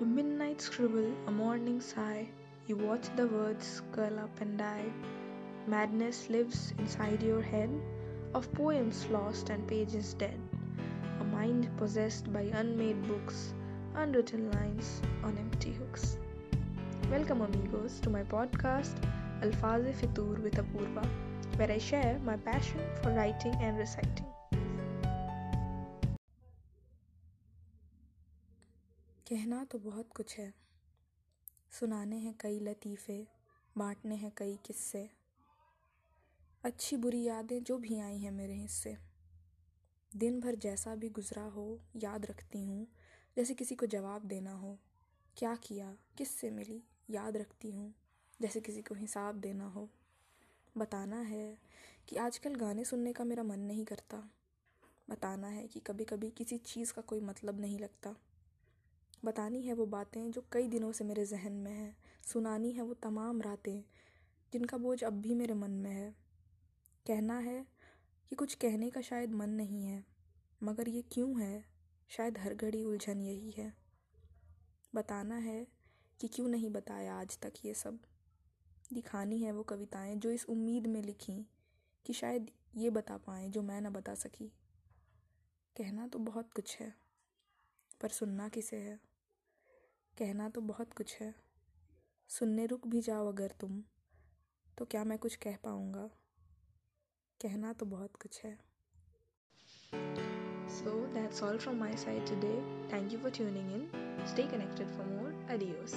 A midnight scribble, a morning sigh. You watch the words curl up and die. Madness lives inside your head of poems lost and pages dead. A mind possessed by unmade books, unwritten lines on empty hooks. Welcome, amigos, to my podcast Alfaze Fitur with Apurva, where I share my passion for writing and reciting. कहना तो बहुत कुछ है। सुनाने हैं कई लतीफ़े, बांटने हैं कई किस्से। अच्छी बुरी यादें जो भी आई हैं मेरे हिस्से। दिन भर जैसा भी गुजरा हो, याद रखती हूँ, जैसे किसी को जवाब देना हो। क्या किया, किससे मिली, याद रखती हूँ, जैसे किसी को हिसाब देना हो। बताना है कि आजकल गाने सुनने का मेरा मन नहीं करता। बताना है कि कभी कभी किसी चीज़ का कोई मतलब नहीं लगता। बतानी है वो बातें जो कई दिनों से मेरे जहन में हैं। सुनानी है वो तमाम रातें, जिनका बोझ अब भी मेरे मन में है। कहना है कि कुछ कहने का शायद मन नहीं है, मगर ये क्यों है? शायद हर घड़ी उलझन यही है। बताना है कि क्यों नहीं बताया आज तक ये सब? दिखानी है वो कविताएँ जो इस उम्मीद में लिखी कि शायद ये बता पाएँ जो मैं ना बता सकी। कहना तो बहुत कुछ है, पर सुनना किसे है? कहना तो बहुत कुछ है। सुनने रुक भी जाओ अगर तुम तो क्या मैं कुछ कह पाऊँगा? कहना तो बहुत कुछ है। So that's all from my side today thank you for tuning in stay connected for more audios